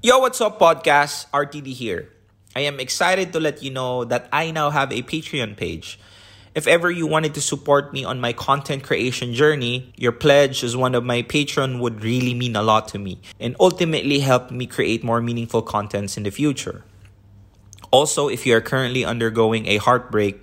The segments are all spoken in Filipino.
Yo, what's up, podcast? RTD here. I am excited to let you know that I now have a Patreon page. If ever you wanted to support me on my content creation journey, your pledge as one of my patron would really mean a lot to me and ultimately help me create more meaningful contents in the future. Also, if you are currently undergoing a heartbreak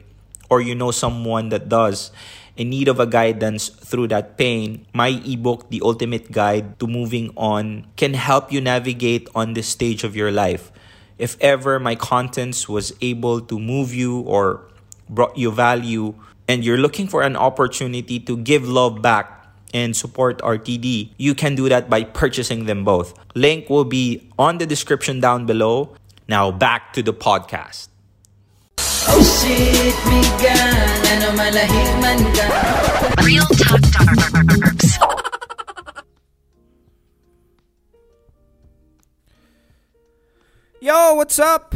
or you know someone that does, in need of a guidance through that pain, my ebook, The Ultimate Guide to Moving On, can help you navigate on this stage of your life. If ever my contents was able to move you or brought you value, and you're looking for an opportunity to give love back and support RTD, you can do that by purchasing them both. Link will be on the description down below. Now back to the podcast. Oh shit, Miguel, ano malahiman ka? Real Talk Darbs. Yo, what's up?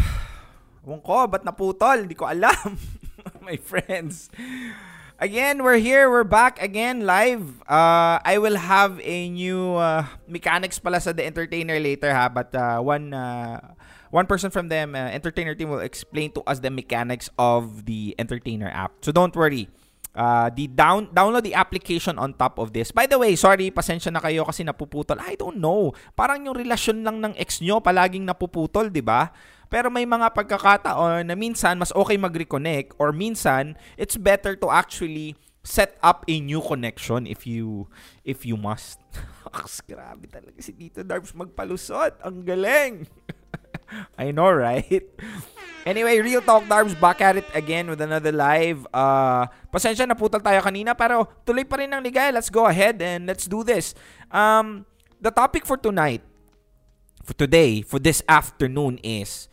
Ewan ko, ba't naputol? Hindi ko alam. My friends. Again, we're here. We're back again live. Uh, I will have a new uh, mechanics pala sa The Entertainer later ha. But uh, one uh, one person from them uh, Entertainer team will explain to us the mechanics of the Entertainer app. So don't worry. Uh, the down download the application on top of this. By the way, sorry, pasensya na kayo kasi napuputol. I don't know. Parang yung relasyon lang ng ex nyo palaging napuputol, 'di ba? Pero may mga pagkakataon na minsan mas okay mag-reconnect or minsan it's better to actually set up a new connection if you if you must. Aks, grabe talaga si Tito Darbs magpalusot. Ang galing. I know, right? Anyway, Real Talk Darbs back at it again with another live. Uh, pasensya na putal tayo kanina pero tuloy pa rin ng ligaya. Let's go ahead and let's do this. Um, the topic for tonight, for today, for this afternoon is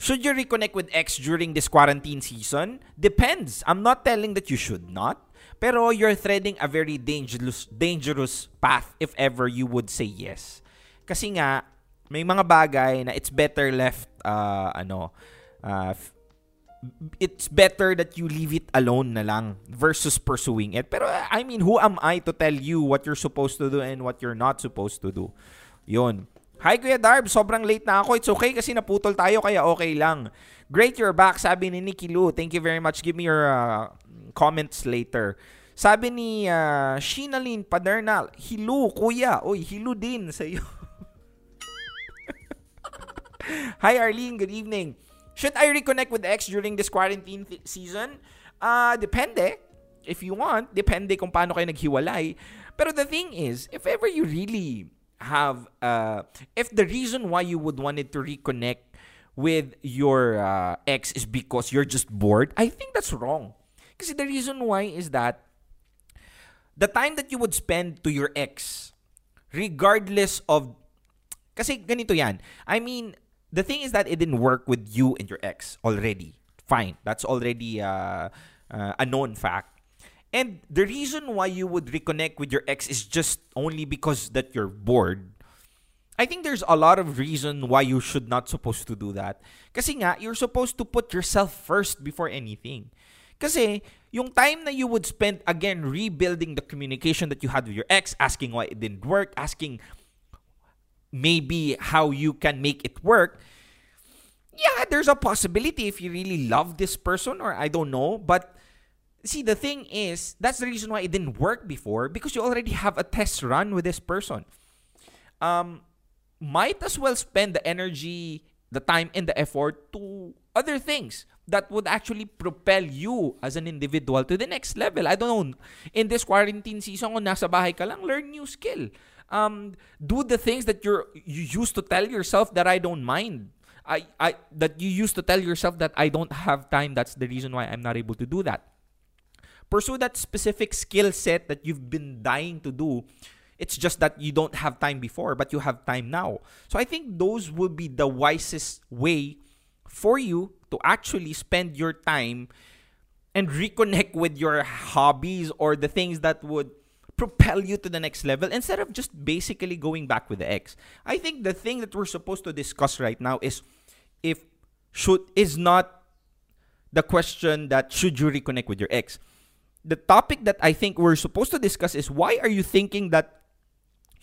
should you reconnect with ex during this quarantine season? Depends. I'm not telling that you should not. Pero you're treading a very dangerous dangerous path if ever you would say yes. Kasi nga may mga bagay na it's better left uh, ano uh, it's better that you leave it alone na lang versus pursuing it. Pero I mean, who am I to tell you what you're supposed to do and what you're not supposed to do? Yun. Hi Kuya Darb, sobrang late na ako. It's okay kasi naputol tayo kaya okay lang. Great you're back, sabi ni Nikki Lu. Thank you very much. Give me your uh, comments later. Sabi ni uh, Shinalyn Padernal, Hilu, kuya. Uy, hilu din sa iyo. Hi Arlene, good evening. Should I reconnect with ex during this quarantine th- season? Uh, depende. If you want, depende kung paano kayo naghiwalay. Pero the thing is, if ever you really have, uh, if the reason why you would wanted to reconnect with your uh, ex is because you're just bored, I think that's wrong. Kasi the reason why is that the time that you would spend to your ex, regardless of, kasi ganito yan. I mean, the thing is that it didn't work with you and your ex already. Fine. That's already uh, uh, a known fact. And the reason why you would reconnect with your ex is just only because that you're bored. I think there's a lot of reason why you should not supposed to do that. Kasi nga, you're supposed to put yourself first before anything. Kasi, yung time na you would spend, again, rebuilding the communication that you had with your ex, asking why it didn't work, asking maybe how you can make it work, yeah, there's a possibility if you really love this person or I don't know. But see, the thing is, that's the reason why it didn't work before because you already have a test run with this person. Um, might as well spend the energy, the time, and the effort to other things that would actually propel you as an individual to the next level. I don't know. In this quarantine season, kung nasa bahay ka lang, learn new skill. Um, do the things that you're you used to tell yourself that I don't mind. I, I that you used to tell yourself that I don't have time. That's the reason why I'm not able to do that. Pursue that specific skill set that you've been dying to do. It's just that you don't have time before, but you have time now. So I think those would be the wisest way for you to actually spend your time and reconnect with your hobbies or the things that would propel you to the next level instead of just basically going back with the ex. I think the thing that we're supposed to discuss right now is if should is not the question that should you reconnect with your ex. The topic that I think we're supposed to discuss is why are you thinking that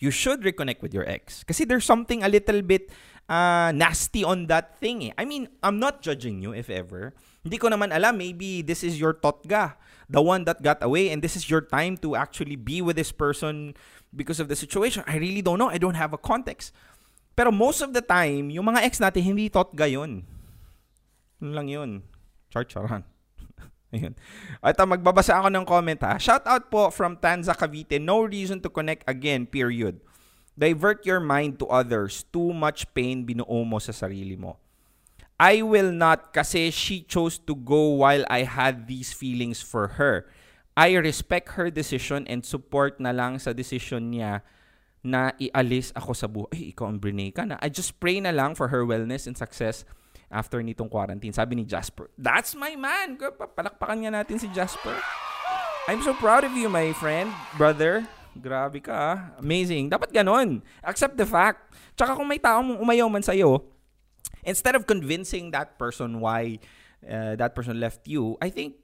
you should reconnect with your ex? Kasi there's something a little bit uh, nasty on that thing eh. I mean, I'm not judging you if ever. Hindi ko naman alam, maybe this is your totga, the one that got away, and this is your time to actually be with this person because of the situation. I really don't know. I don't have a context. Pero most of the time, yung mga ex natin, hindi totga yun. Yun lang yun. Char-charan. Ayun. Ito, magbabasa ako ng comment ha. Shout out po from Tanza Cavite. No reason to connect again, period. Divert your mind to others. Too much pain binuo mo sa sarili mo. I will not kasi she chose to go while I had these feelings for her. I respect her decision and support na lang sa decision niya na ialis ako sa buhay. Ay, ikaw ang Brene ka na. I just pray na lang for her wellness and success after nitong quarantine. Sabi ni Jasper, That's my man! Palakpakan nga natin si Jasper. I'm so proud of you, my friend, brother. Grabe ka, ah. Amazing. Dapat ganon. Accept the fact. Tsaka kung may taong umayaw man sa'yo, instead of convincing that person why uh, that person left you, I think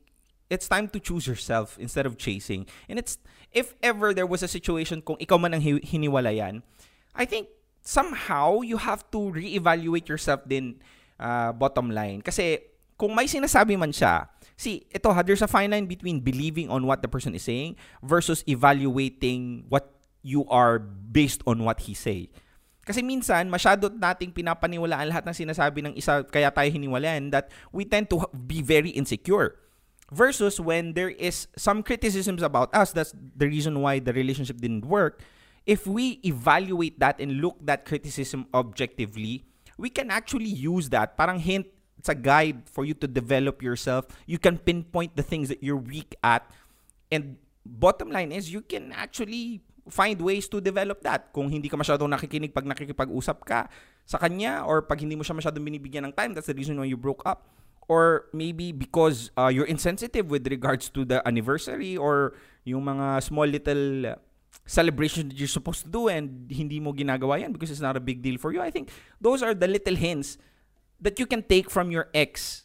it's time to choose yourself instead of chasing. And it's if ever there was a situation kung ikaw man ang hi- hiniwalayan, I think somehow you have to reevaluate yourself din uh, bottom line. Kasi kung may sinasabi man siya, see, ito ha, there's a fine line between believing on what the person is saying versus evaluating what you are based on what he say. Kasi minsan, masyado nating pinapaniwalaan lahat ng sinasabi ng isa kaya tayo hiniwalayan that we tend to be very insecure. Versus when there is some criticisms about us, that's the reason why the relationship didn't work. If we evaluate that and look that criticism objectively, we can actually use that parang hint it's a guide for you to develop yourself. You can pinpoint the things that you're weak at. And bottom line is you can actually find ways to develop that. Kung hindi ka masyadong nakikinig pag nakikipag-usap ka sa kanya or pag hindi mo siya masyadong binibigyan ng time that's the reason why you broke up. Or maybe because uh, you're insensitive with regards to the anniversary or yung mga small little celebration that you're supposed to do and hindi mo ginagawa yan because it's not a big deal for you. I think those are the little hints that you can take from your ex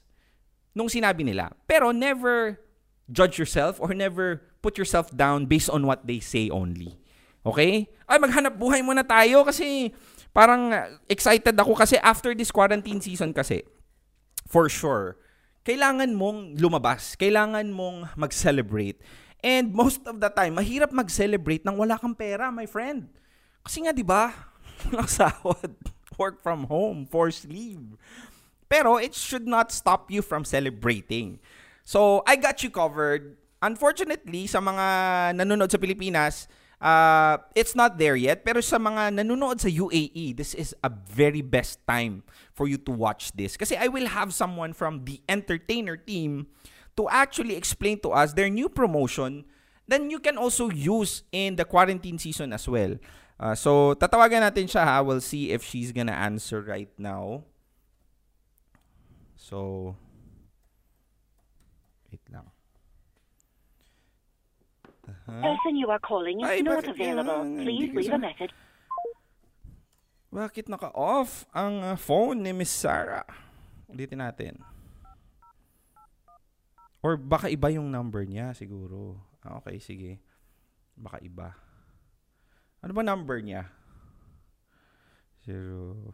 nung sinabi nila. Pero never judge yourself or never put yourself down based on what they say only. Okay? Ay, maghanap buhay muna tayo kasi parang excited ako kasi after this quarantine season kasi, for sure, kailangan mong lumabas. Kailangan mong mag-celebrate. And most of the time, mahirap mag-celebrate nang wala kang pera, my friend. Kasi nga, di ba? Walang sahod. Work from home, forced leave. Pero it should not stop you from celebrating. So, I got you covered. Unfortunately, sa mga nanonood sa Pilipinas, uh, it's not there yet. Pero sa mga nanonood sa UAE, this is a very best time for you to watch this. Kasi I will have someone from the entertainer team to actually explain to us their new promotion then you can also use in the quarantine season as well. Uh, so, tatawagan natin siya ha. We'll see if she's gonna answer right now. So, wait lang. Uh-huh. person you are calling is Ay, not bakit available. yan? Please leave a message. Bakit naka-off ang uh, phone ni Miss Sarah? Ulitin natin. Or baka iba yung number niya siguro. Ah, okay, sige. Baka iba. Ano ba number niya? Zero.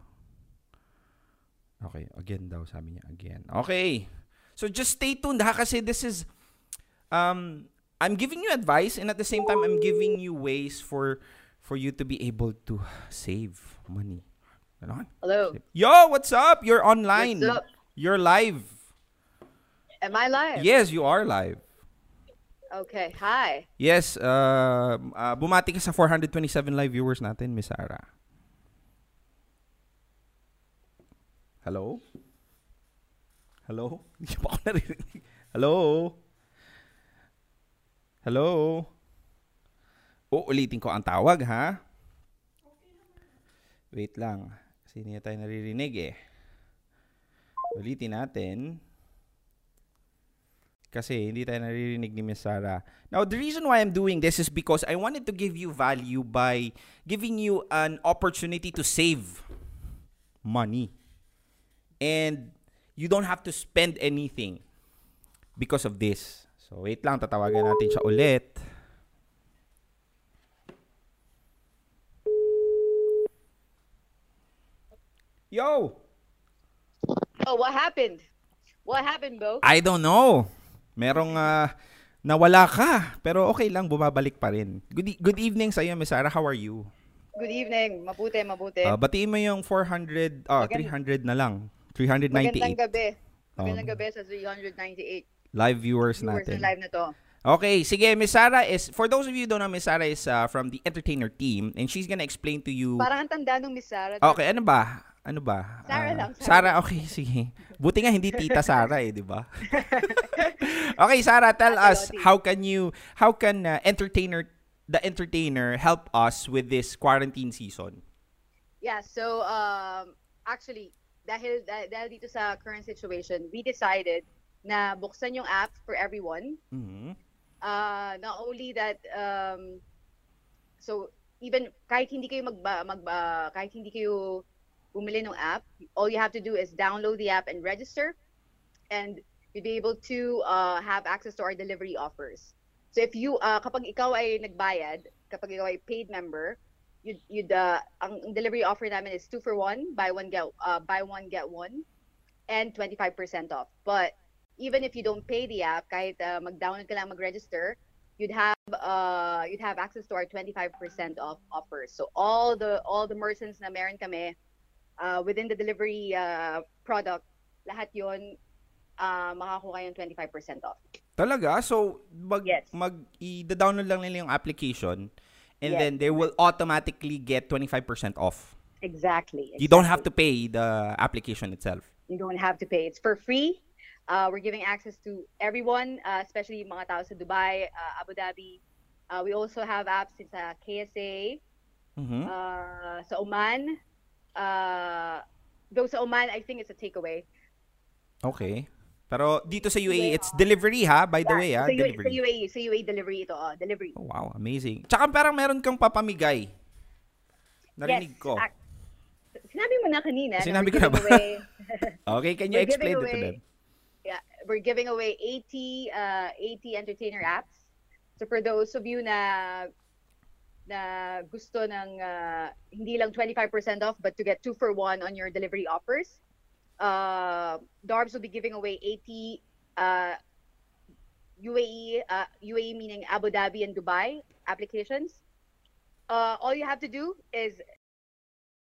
Okay, again daw sabi niya. Again. Okay. So just stay tuned ha kasi this is um I'm giving you advice and at the same time I'm giving you ways for for you to be able to save money. Hello. Yo, what's up? You're online. What's up? You're live. Am I live? Yes, you are live. Okay. Hi. Yes, uh, uh, bumati ka sa 427 live viewers natin, Miss Sarah. Hello? Hello? Hindi pa ako naririnig. Hello? Hello? Uulitin ko ang tawag, ha? Wait lang. Kasi hindi tayo naririnig eh. Ulitin natin. Kasi hindi tayo naririnig ni Miss Sarah. Now, the reason why I'm doing this is because I wanted to give you value by giving you an opportunity to save money. And you don't have to spend anything because of this. So, wait lang. Tatawagan natin siya ulit. Yo! Oh, what happened? What happened, Bo? I don't know. Merong ah, nawala ka. Pero okay lang, bumabalik pa rin. Good, e- good evening sa iyo, Miss Sarah. How are you? Good evening. Mabuti, mabuti. Ah, batiin mo yung 400, ah, Magand- 300 na lang. Magandang 398 gabi. Magandang Um, gabi sa 398 live viewers viewers natin. na live na to. Okay, sige, Miss Sarah is, for those of you who don't know, Miss Sarah is ah, from the entertainer team and she's gonna explain to you. Parang ang tanda nung Miss Sarah. Okay, ano ba? Ano ba? Sarah Ah, lang, Sarah. Sarah, okay, sige. Buti nga hindi tita Sarah eh, di ba? okay, Sarah, tell Ate us Lottie. how can you how can uh, entertainer the entertainer help us with this quarantine season? Yeah, so um, actually, dahil, dahil, dito sa current situation, we decided na buksan yung app for everyone. Mhm. Uh, not only that, um, so even kahit hindi kayo mag, mag uh, kahit hindi kayo bumili ng app, all you have to do is download the app and register, and you'll be able to uh, have access to our delivery offers. So if you, uh, kapag ikaw ay nagbayad, kapag ikaw ay paid member, you'd, you'd uh, ang delivery offer namin is two for one, buy one get uh, buy one get one, and 25% off. But even if you don't pay the app, kahit uh, mag-download ka lang mag-register, you'd have uh you'd have access to our 25% off offers. So all the all the merchants na meron kami uh, within the delivery uh, product, lahat 'yon uh, makakuha yung 25% off. Talaga? So mag Yes. mag i-download lang nila yung application and Yes. then they will automatically get 25% off. Exactly. You don't have to pay the application itself. You don't have to pay. It's for free. Uh, we're giving access to everyone, uh, especially mga tao sa Dubai, uh, Abu Dhabi. Uh, we also have apps in sa KSA, Mhm. uh, sa Oman. Uh, though sa Oman, I think it's a takeaway. Okay. Pero dito sa UAE, it's delivery ha, by the way ha, sa, sa delivery. UAE, sa UAE delivery ito, uh, delivery. Oh, wow, amazing. Tsaka parang meron kang papamigay. Narinig yes, ko. ac- sinabi mo na kanina. na Sinabi ko na ba? away- Okay, can you explain giving it to away- them? yeah, we're giving away 80 uh 80 entertainer apps. So for those of you na na gusto ng uh, hindi lang 25% off but to get 2 for 1 on your delivery offers, uh Darbs will be giving away 80 uh UAE uh, UAE meaning Abu Dhabi and Dubai applications. Uh, all you have to do is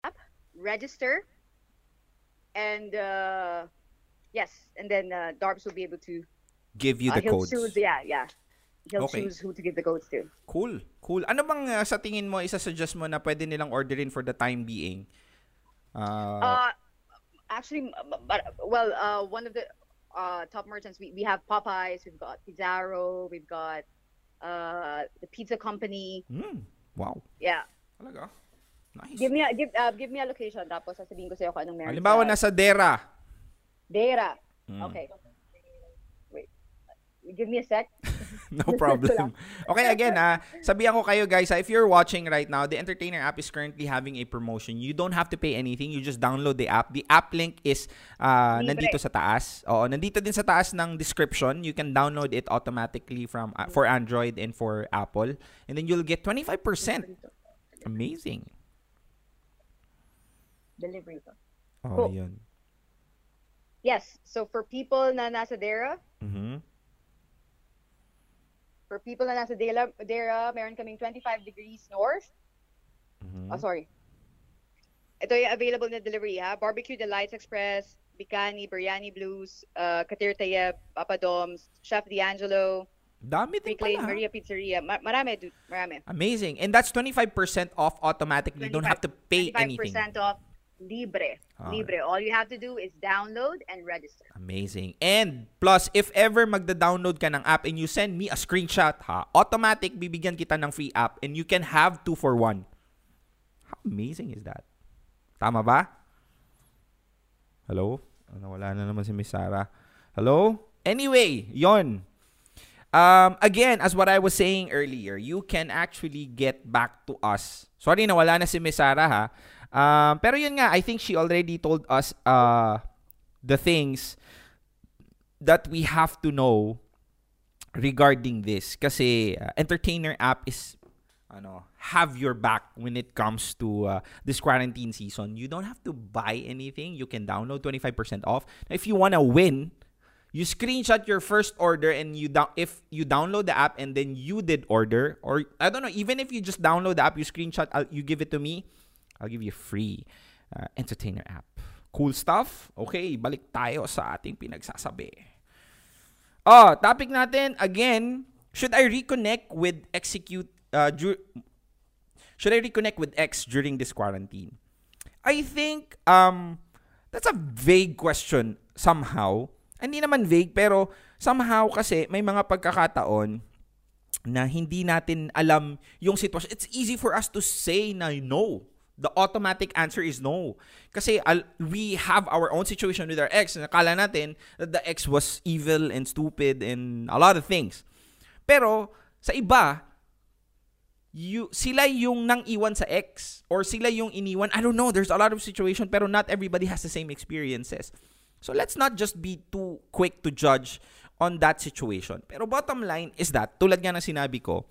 app, register and uh, Yes, and then uh, Darbs will be able to. Give you uh, the he'll codes. choose. Yeah, yeah. He'll Okay. choose who to give the codes to. Cool, cool. Ano bang uh, sa tingin mo isa-suggest mo na pwede nilang orderin for the time being? Uh, Uh, actually, well, uh, one of the uh, top merchants we, we have Popeyes, we've got Pizarro, we've got uh, the pizza company. hmm, wow. Yeah, Talaga? Nice. give me a give uh, give me a location tapos sasabihin ko sa'yo kung anong meron. Halimbawa, sa nasa Dera. Dera. Hmm. Okay. Give me a sec. No problem. Okay, again, ah, sabihan ko kayo guys, ah, if you're watching right now, the Entertainer app is currently having a promotion. You don't have to pay anything. You just download the app. The app link is ah, Libre. nandito sa taas. Oo, nandito din sa taas ng description. You can download it automatically from ah, for Android and for Apple. And then you'll get 25%. Amazing. Delivery to. Oh, Cool. yun. Yes. So for people na nasa Dera, Mhm. For people na nasa Dera, Dera meron kaming 25 degrees north. Mhm. Oh, sorry. Ito yung available na delivery ha. Barbecue Delights Express, Bicani, Biryani Blues, uh, Katir Tayeb, Papa Dom's, Chef D'Angelo, Dami din Reclaim pala. Maria Pizzeria. Ma- marami, dude. Marami. Amazing. And that's 25% off automatically. You don't have to pay anything. 25% off. Libre. Ah. Libre. All you have to do is download and register. Amazing. And plus, if ever magda-download ka ng app and you send me a screenshot, ha, automatic bibigyan kita ng free app and you can have two for one. How amazing is that? Tama ba? Hello? Ano, wala na naman si Miss Sarah. Hello? Anyway, yon. Um, again, as what I was saying earlier, you can actually get back to us. Sorry na wala na si Miss Sarah ha. Um, pero yun nga, I think she already told us uh, the things that we have to know regarding this. Kasi uh, entertainer app is ano, have your back when it comes to uh, this quarantine season. You don't have to buy anything. You can download 25% off. If you want to win, you screenshot your first order and you down if you download the app and then you did order or I don't know even if you just download the app you screenshot I'll, you give it to me I'll give you a free uh, entertainer app. Cool stuff? Okay balik tayo sa ating pinagsasabi. Oh topic natin again should I reconnect with execute uh, dur- should I reconnect with ex during this quarantine? I think um that's a vague question somehow. Hindi naman vague, pero somehow kasi may mga pagkakataon na hindi natin alam yung sitwasyon. It's easy for us to say na no. The automatic answer is no. Kasi al- we have our own situation with our ex. Nakala natin that the ex was evil and stupid and a lot of things. Pero sa iba, you, sila yung nang iwan sa ex or sila yung iniwan. I don't know. There's a lot of situation pero not everybody has the same experiences. So let's not just be too quick to judge on that situation. Pero bottom line is that, tulad nga ng sinabi ko,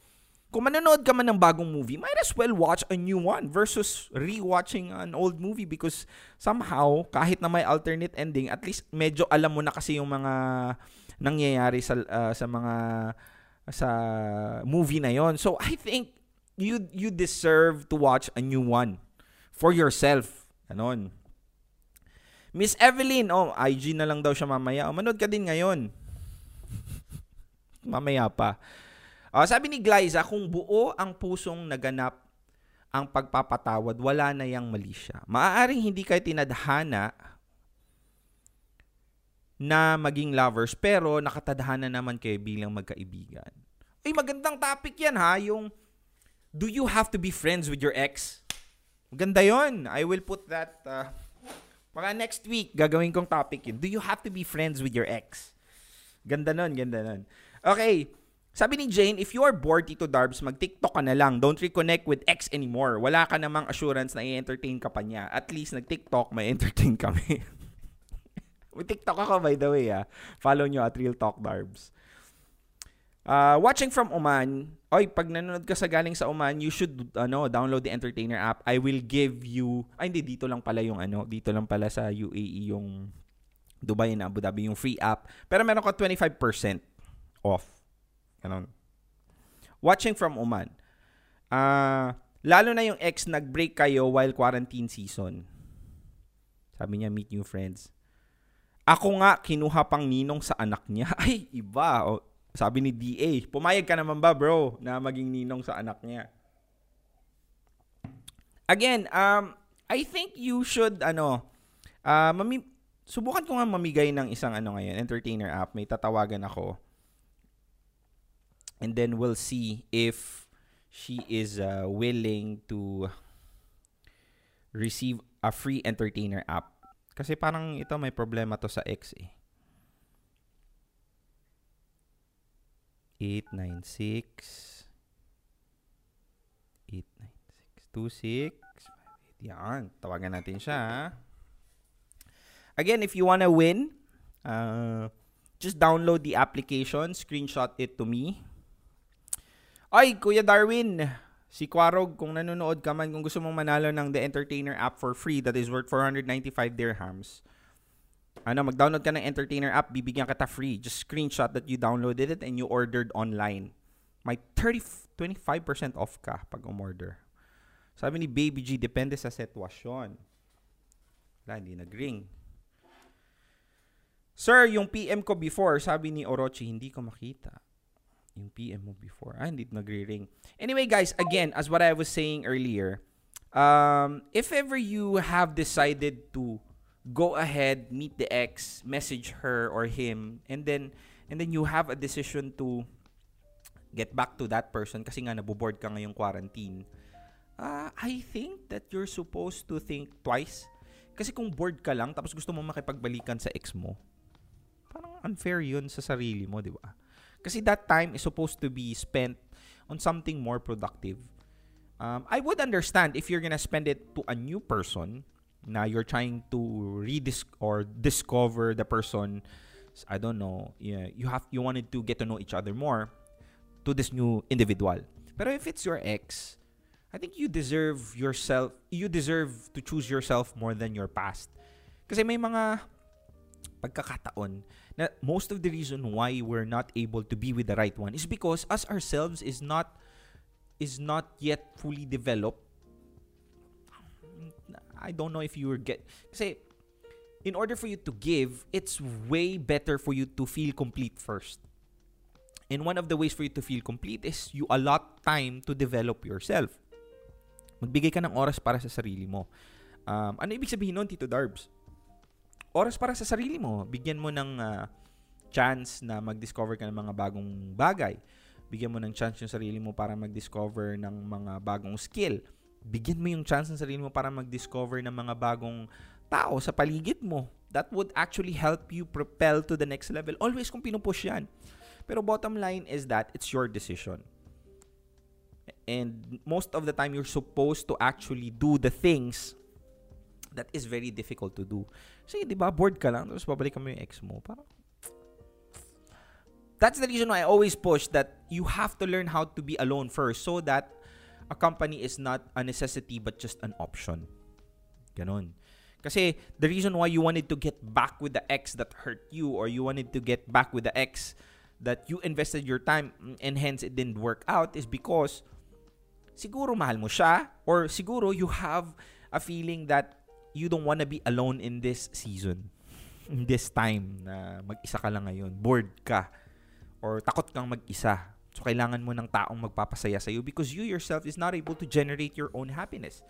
kung manonood ka man ng bagong movie, might as well watch a new one versus rewatching an old movie because somehow, kahit na may alternate ending, at least medyo alam mo na kasi yung mga nangyayari sa uh, sa mga sa movie na yon. So I think you you deserve to watch a new one for yourself. Ganon. Miss Evelyn, oh, IG na lang daw siya mamaya. Oh, manood ka din ngayon. mamaya pa. Oh, sabi ni Glyza, kung buo ang pusong naganap ang pagpapatawad, wala na yang mali siya. Maaaring hindi kayo tinadhana na maging lovers, pero nakatadhana naman kayo bilang magkaibigan. Ay, magandang topic yan ha, yung do you have to be friends with your ex? Maganda yon. I will put that uh, mga next week, gagawin kong topic yun. Do you have to be friends with your ex? Ganda nun, ganda nun. Okay, sabi ni Jane, if you are bored, Tito Darbs, mag-TikTok ka na lang. Don't reconnect with ex anymore. Wala ka namang assurance na i-entertain ka pa niya. At least nag-TikTok, may entertain kami. may TikTok ako, by the way, ah. Follow nyo at Real Talk Darbs. Uh, watching from Oman, oy, pag nanonood ka sa galing sa Oman, you should ano, download the Entertainer app. I will give you, ay hindi, dito lang pala yung ano, dito lang pala sa UAE yung Dubai and Abu Dhabi yung free app. Pero meron ka 25% off. Ganun. Watching from Oman. Uh, lalo na yung ex nag-break kayo while quarantine season. Sabi niya, meet new friends. Ako nga, kinuha pang ninong sa anak niya. Ay, iba. O, sabi ni DA, pumayag ka naman ba bro na maging ninong sa anak niya? Again, um, I think you should, ano, uh, mami- subukan ko nga mamigay ng isang ano ngayon, entertainer app. May tatawagan ako. And then we'll see if she is uh, willing to receive a free entertainer app. Kasi parang ito may problema to sa X eh. 896 896 26 Yan. Tawagan natin siya. Again, if you wanna win, uh, just download the application, screenshot it to me. Ay, Kuya Darwin, si Quarog, kung nanonood ka man, kung gusto mong manalo ng The Entertainer app for free that is worth 495 dirhams, ano, mag-download ka ng Entertainer app, bibigyan kita free. Just screenshot that you downloaded it and you ordered online. May 30, 25% off ka pag umorder. Sabi ni Baby G, depende sa sitwasyon. Wala, hindi nag-ring. Sir, yung PM ko before, sabi ni Orochi, hindi ko makita. Yung PM mo before. Ah, hindi nagre-ring. Anyway, guys, again, as what I was saying earlier, um, if ever you have decided to go ahead, meet the ex, message her or him, and then and then you have a decision to get back to that person kasi nga naboboard ka ngayong quarantine. Uh, I think that you're supposed to think twice. Kasi kung bored ka lang tapos gusto mo makipagbalikan sa ex mo, parang unfair yun sa sarili mo, di ba? Kasi that time is supposed to be spent on something more productive. Um, I would understand if you're gonna spend it to a new person na you're trying to redis or discover the person I don't know yeah, you have you wanted to get to know each other more to this new individual pero if it's your ex I think you deserve yourself, you deserve to choose yourself more than your past. Kasi may mga pagkakataon na most of the reason why we're not able to be with the right one is because us ourselves is not is not yet fully developed. I don't know if you were get kasi in order for you to give, it's way better for you to feel complete first. And one of the ways for you to feel complete is you allot time to develop yourself. Magbigay ka ng oras para sa sarili mo. Um, ano ibig sabihin nun, Tito Darbs? Oras para sa sarili mo. Bigyan mo ng uh, chance na mag-discover ka ng mga bagong bagay. Bigyan mo ng chance yung sarili mo para mag-discover ng mga bagong skill. Bigyan mo yung chance ng sarili mo para mag-discover ng mga bagong tao sa paligid mo. That would actually help you propel to the next level. Always kung pinupush yan. Pero bottom line is that it's your decision. And most of the time, you're supposed to actually do the things that is very difficult to do. Kasi, di ba, bored ka lang, tapos babalik yung ex mo. Parang, that's the reason why I always push that you have to learn how to be alone first so that a company is not a necessity but just an option. Ganon. Kasi the reason why you wanted to get back with the ex that hurt you or you wanted to get back with the ex that you invested your time and hence it didn't work out is because siguro mahal mo siya or siguro you have a feeling that you don't want to be alone in this season. In this time na mag-isa ka lang ngayon. Bored ka. Or takot kang mag-isa. So, kailangan mo ng taong magpapasaya sa'yo because you yourself is not able to generate your own happiness.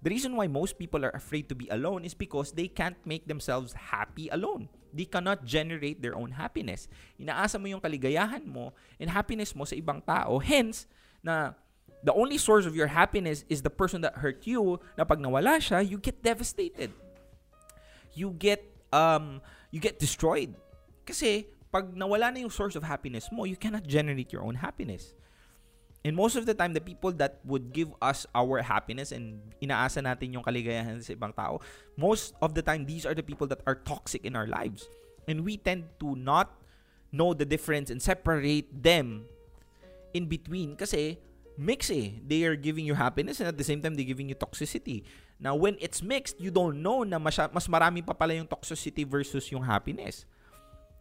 The reason why most people are afraid to be alone is because they can't make themselves happy alone. They cannot generate their own happiness. Inaasa mo yung kaligayahan mo and happiness mo sa ibang tao. Hence, na the only source of your happiness is the person that hurt you na pag nawala siya, you get devastated. You get um you get destroyed. Kasi pag nawala na yung source of happiness mo, you cannot generate your own happiness. And most of the time, the people that would give us our happiness and inaasa natin yung kaligayahan sa ibang tao, most of the time, these are the people that are toxic in our lives. And we tend to not know the difference and separate them in between kasi mix eh. They are giving you happiness and at the same time, they're giving you toxicity. Now, when it's mixed, you don't know na masya, mas marami pa pala yung toxicity versus yung happiness.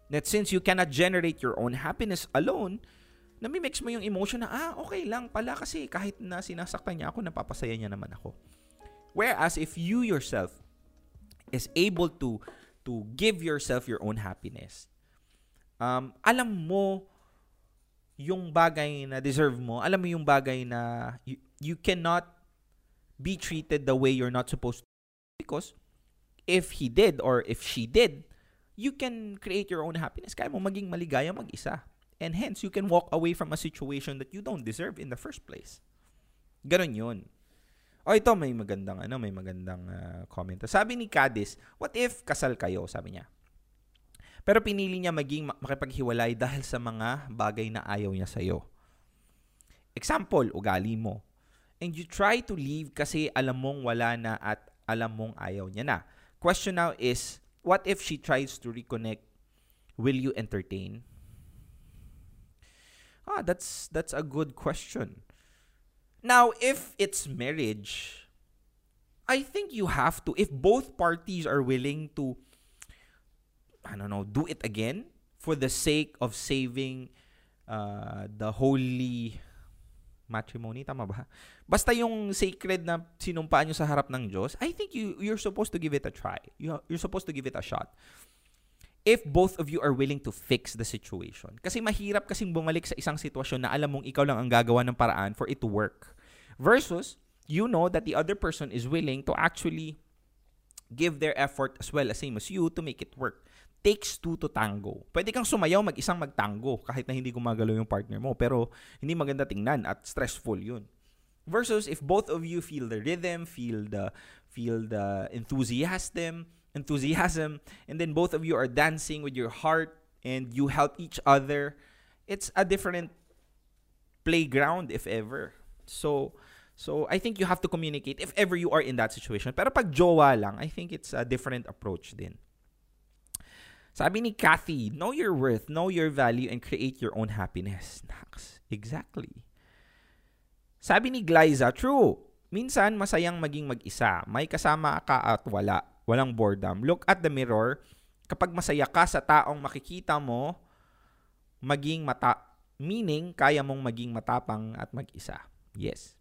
That since you cannot generate your own happiness alone, nami-mix mo yung emotion na, ah, okay lang pala kasi kahit na sinasaktan niya ako, napapasaya niya naman ako. Whereas if you yourself is able to to give yourself your own happiness, um, alam mo yung bagay na deserve mo, alam mo yung bagay na you, you cannot be treated the way you're not supposed to because if he did or if she did, you can create your own happiness. Kaya mo maging maligaya mag-isa. And hence, you can walk away from a situation that you don't deserve in the first place. Ganon yun. O ito, may magandang, ano, may magandang uh, comment. Sabi ni Cadiz, what if kasal kayo? Sabi niya. Pero pinili niya maging makipaghiwalay dahil sa mga bagay na ayaw niya sa'yo. Example, ugali mo. And you try to leave kasi alam mong wala na at alam mong ayaw niya na. Question now is, what if she tries to reconnect? Will you entertain? Ah, that's that's a good question. Now, if it's marriage, I think you have to if both parties are willing to I don't know, do it again for the sake of saving uh, the holy matrimony, tama ba? Basta yung sacred na sinumpaan nyo sa harap ng Diyos, I think you you're supposed to give it a try. You, you're supposed to give it a shot if both of you are willing to fix the situation. Kasi mahirap kasing bumalik sa isang sitwasyon na alam mong ikaw lang ang gagawa ng paraan for it to work. Versus, you know that the other person is willing to actually give their effort as well as same as you to make it work. Takes two to tango. Pwede kang sumayaw mag-isang magtango kahit na hindi gumagalaw yung partner mo. Pero hindi maganda tingnan at stressful yun. Versus if both of you feel the rhythm, feel the feel the enthusiasm, enthusiasm, and then both of you are dancing with your heart and you help each other, it's a different playground if ever. So, so I think you have to communicate if ever you are in that situation. Pero pag jowa lang, I think it's a different approach din. Sabi ni Kathy, know your worth, know your value, and create your own happiness. Nax, exactly. Sabi ni Glyza, true. Minsan, masayang maging mag-isa. May kasama ka at wala. Walang boredom. Look at the mirror. Kapag masaya ka sa taong makikita mo, maging mata... Meaning, kaya mong maging matapang at mag-isa. Yes.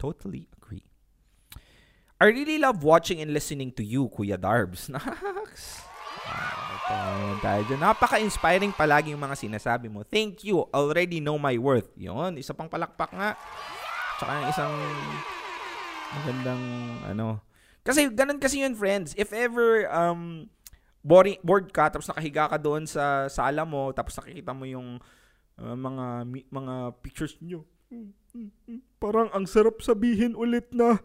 Totally agree. I really love watching and listening to you, Kuya Darbs. Naks. Ayan tayo dyan. Napaka-inspiring palagi yung mga sinasabi mo. Thank you. Already know my worth. Yun, isa pang palakpak nga. Tsaka yung isang magandang ano. Kasi ganun kasi yun, friends. If ever um boring, bored ka tapos nakahiga ka doon sa sala mo tapos nakikita mo yung uh, mga mga pictures nyo. Hmm, hmm, hmm. Parang ang sarap sabihin ulit na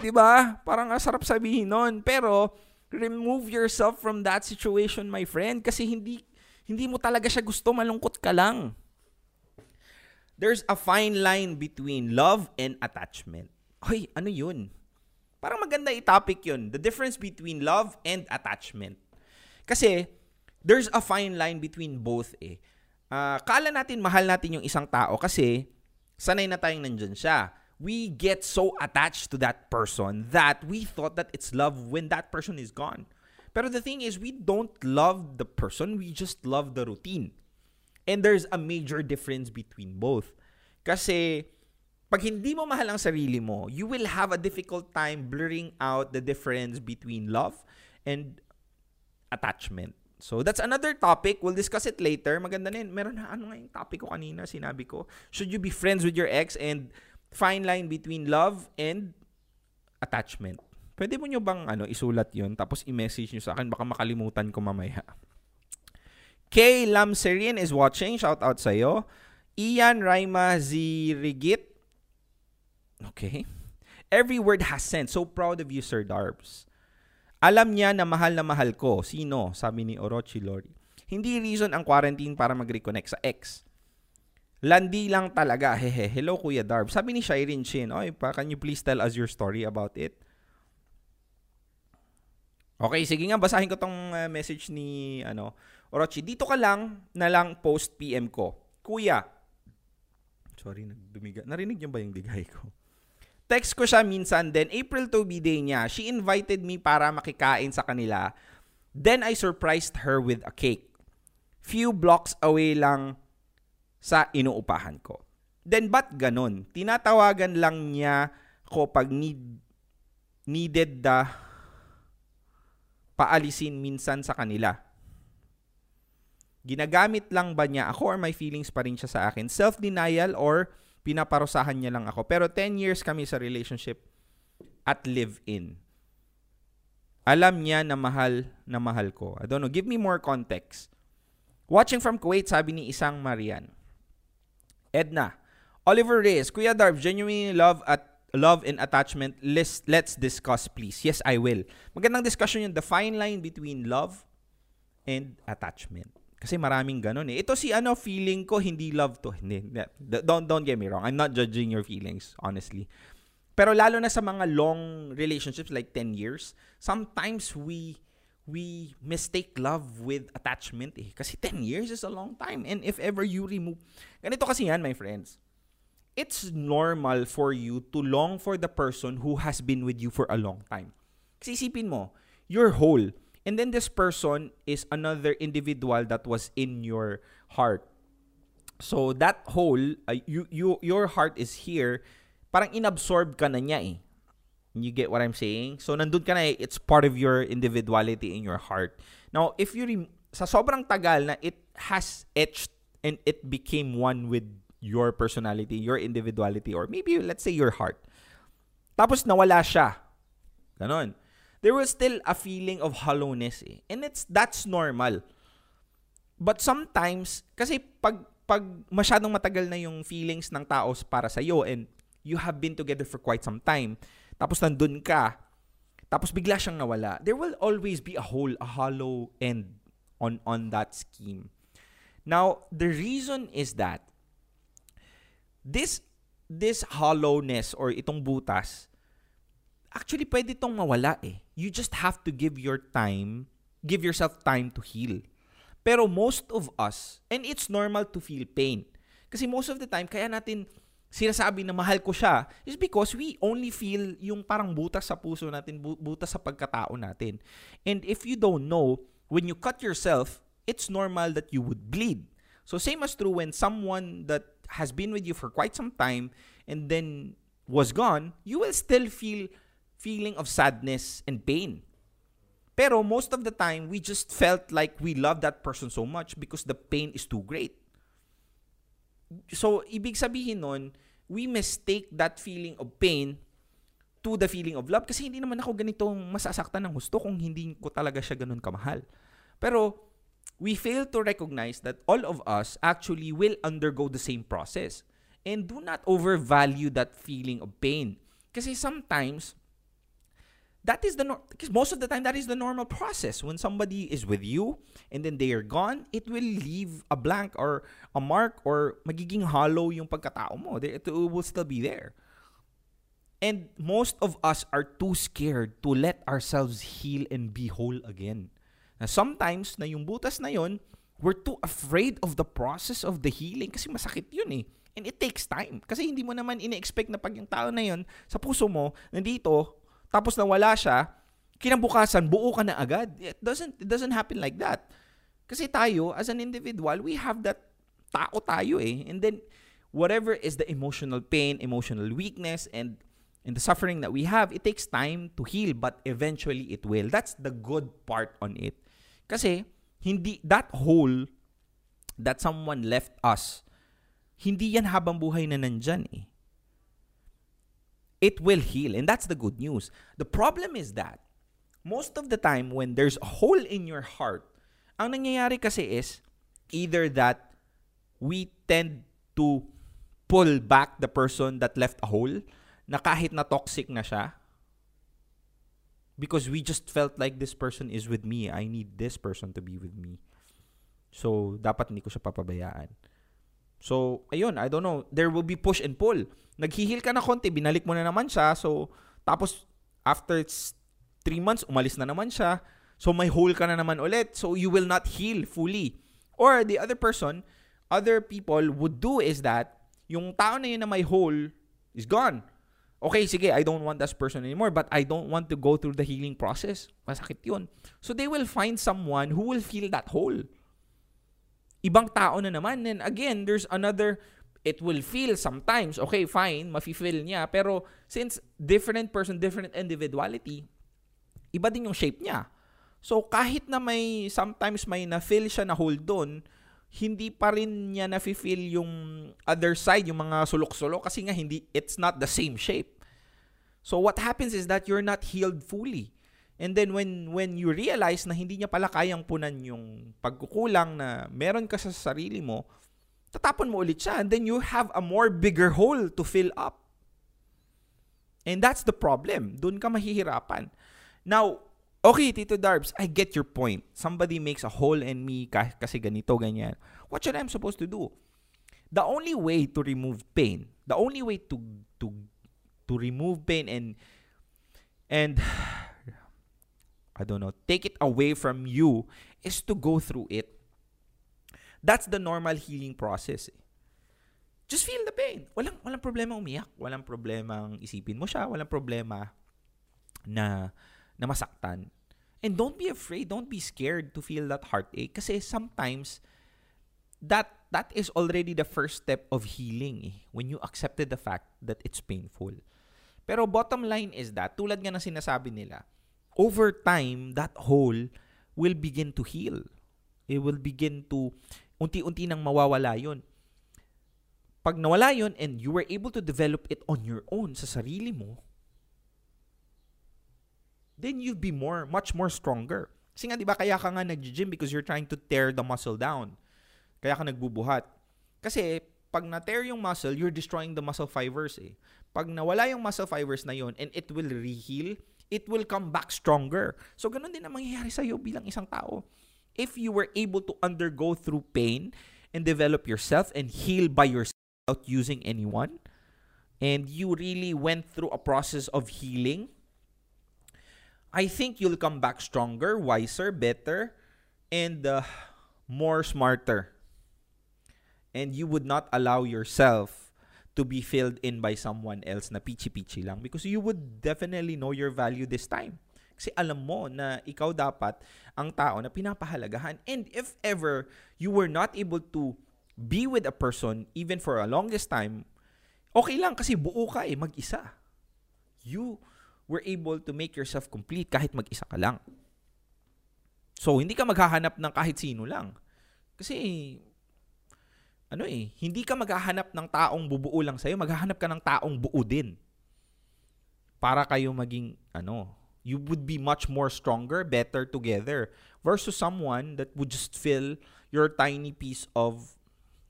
Diba? Parang ang sarap sabihin nun. Pero, remove yourself from that situation, my friend. Kasi hindi, hindi mo talaga siya gusto. Malungkot ka lang. There's a fine line between love and attachment. Hoy, ano yun? Parang maganda i-topic yun. The difference between love and attachment. Kasi, there's a fine line between both eh. Ah, kala natin mahal natin yung isang tao kasi sanay na tayong nandyan siya. We get so attached to that person that we thought that it's love when that person is gone. But the thing is, we don't love the person, we just love the routine. And there's a major difference between both. Kasi, pag hindi mo mahal ang sarili mo, you will have a difficult time blurring out the difference between love and attachment. So, that's another topic. We'll discuss it later. Maganda na yun. Meron na, ano nga yung topic ko kanina, sinabi ko. Should you be friends with your ex and fine line between love and attachment? Pwede mo nyo bang ano, isulat yun tapos i-message nyo sa akin. Baka makalimutan ko mamaya. Kay Lamserien is watching. Shout out sa'yo. Ian Raima Zirigit. Okay. Every word has sense. So proud of you, Sir Darbs. Alam niya na mahal na mahal ko. Sino? Sabi ni Orochi Lori. Hindi reason ang quarantine para mag-reconnect sa ex. Landi lang talaga. Hehe. Hello, Kuya Darb. Sabi ni Shireen Shin, Oy, pa, can you please tell us your story about it? Okay, sige nga, basahin ko tong uh, message ni ano, Orochi. Dito ka lang na lang post PM ko. Kuya. Sorry, nagdumiga. Narinig niyo ba yung digay ko? Text ko siya minsan, then April to be day niya. She invited me para makikain sa kanila. Then I surprised her with a cake. Few blocks away lang sa inuupahan ko. Then ba't ganun? Tinatawagan lang niya ko pag need, needed the paalisin minsan sa kanila. Ginagamit lang ba niya ako or may feelings pa rin siya sa akin? Self-denial or pinaparusahan niya lang ako? Pero 10 years kami sa relationship at live-in. Alam niya na mahal na mahal ko. I don't know. Give me more context. Watching from Kuwait, sabi ni isang Marian. Edna. Oliver Reyes. Kuya Darb, genuinely love at love and attachment. Let's, let's discuss, please. Yes, I will. Magandang discussion yun. The fine line between love and attachment. Kasi maraming ganun eh. Ito si ano, feeling ko hindi love to. Hindi. Don't, don't get me wrong. I'm not judging your feelings, honestly. Pero lalo na sa mga long relationships like 10 years, sometimes we we mistake love with attachment eh. Kasi 10 years is a long time. And if ever you remove... Ganito kasi yan, my friends. It's normal for you to long for the person who has been with you for a long time. Kasi isipin mo, you're whole. And then this person is another individual that was in your heart. So that whole, uh, you, you, your heart is here, parang inabsorb ka na niya eh. You get what I'm saying? So nandun ka na eh, it's part of your individuality in your heart. Now, if you rem- sa sobrang tagal na it has etched and it became one with your personality, your individuality, or maybe let's say your heart. Tapos nawala siya. Ganon. There was still a feeling of hollowness eh. And it's that's normal. But sometimes, kasi pag pag masyadong matagal na yung feelings ng tao para sa iyo and you have been together for quite some time, tapos nandun ka, tapos bigla siyang nawala, there will always be a hole, a hollow end on on that scheme. Now, the reason is that this this hollowness or itong butas actually pwede itong mawala eh. You just have to give your time, give yourself time to heal. Pero most of us, and it's normal to feel pain. Kasi most of the time, kaya natin sinasabi na mahal ko siya is because we only feel yung parang butas sa puso natin, bu- butas sa pagkatao natin. And if you don't know, when you cut yourself, it's normal that you would bleed. So same as true when someone that has been with you for quite some time and then was gone, you will still feel feeling of sadness and pain. Pero most of the time, we just felt like we love that person so much because the pain is too great. So, ibig sabihin nun, we mistake that feeling of pain to the feeling of love kasi hindi naman ako ganitong masasaktan ng gusto kung hindi ko talaga siya ganun kamahal. Pero, we fail to recognize that all of us actually will undergo the same process. And do not overvalue that feeling of pain. Kasi sometimes, that is the because most of the time that is the normal process. When somebody is with you and then they are gone it will leave a blank or a mark or magiging hollow yung pagkatao mo. It will still be there. And most of us are too scared to let ourselves heal and be whole again. Na sometimes na yung butas na yon we're too afraid of the process of the healing kasi masakit yun eh. And it takes time. Kasi hindi mo naman ine-expect na pag yung tao na yon sa puso mo nandito tapos nawala siya, kinabukasan buo ka na agad. It doesn't it doesn't happen like that. Kasi tayo as an individual, we have that tao tayo eh. And then whatever is the emotional pain, emotional weakness and and the suffering that we have, it takes time to heal but eventually it will. That's the good part on it. Kasi hindi that hole that someone left us, hindi yan habang buhay na nandyan eh it will heal. And that's the good news. The problem is that most of the time when there's a hole in your heart, ang nangyayari kasi is either that we tend to pull back the person that left a hole na kahit na toxic na siya because we just felt like this person is with me. I need this person to be with me. So, dapat hindi ko siya papabayaan. So, ayun, I don't know. There will be push and pull. Naghihil ka na konti, binalik mo na naman siya. So, tapos, after it's three months, umalis na naman siya. So, may hole ka na naman ulit. So, you will not heal fully. Or, the other person, other people would do is that, yung tao na yun na may hole is gone. Okay, sige, I don't want that person anymore, but I don't want to go through the healing process. Masakit yun. So, they will find someone who will fill that hole ibang tao na naman. And again, there's another, it will feel sometimes, okay, fine, mafe-feel niya. Pero since different person, different individuality, iba din yung shape niya. So kahit na may, sometimes may na-feel siya na hold doon, hindi pa rin niya nafe-feel yung other side, yung mga sulok-sulok kasi nga hindi, it's not the same shape. So what happens is that you're not healed fully. And then when when you realize na hindi niya pala kayang punan yung pagkukulang na meron ka sa sarili mo, tatapon mo ulit siya and then you have a more bigger hole to fill up. And that's the problem. Doon ka mahihirapan. Now, okay, Tito Darbs, I get your point. Somebody makes a hole in me ka- kasi ganito, ganyan. What should I supposed to do? The only way to remove pain, the only way to to to remove pain and and I don't know, take it away from you is to go through it. That's the normal healing process. Eh. Just feel the pain. Walang walang problema umiyak, walang problema isipin mo siya, walang problema na na masaktan. And don't be afraid, don't be scared to feel that heartache kasi sometimes that that is already the first step of healing eh, when you accepted the fact that it's painful. Pero bottom line is that tulad nga ng sinasabi nila, over time, that hole will begin to heal. It will begin to, unti-unti nang mawawala yun. Pag nawala yun and you were able to develop it on your own sa sarili mo, then you'll be more, much more stronger. Kasi nga, di ba, kaya ka nga nag-gym because you're trying to tear the muscle down. Kaya ka nagbubuhat. Kasi, pag na-tear yung muscle, you're destroying the muscle fibers eh. Pag nawala yung muscle fibers na yun and it will reheal, it will come back stronger. So, ganun din ang mangyayari sa'yo bilang isang tao. If you were able to undergo through pain and develop yourself and heal by yourself without using anyone, and you really went through a process of healing, I think you'll come back stronger, wiser, better, and uh, more smarter. And you would not allow yourself to be filled in by someone else na pichi-pichi lang because you would definitely know your value this time. Kasi alam mo na ikaw dapat ang tao na pinapahalagahan. And if ever you were not able to be with a person even for a longest time, okay lang kasi buo ka eh, mag-isa. You were able to make yourself complete kahit mag-isa ka lang. So, hindi ka maghahanap ng kahit sino lang. Kasi, ano eh, hindi ka maghahanap ng taong bubuo lang sa'yo, maghahanap ka ng taong buo din. Para kayo maging, ano, you would be much more stronger, better together versus someone that would just fill your tiny piece of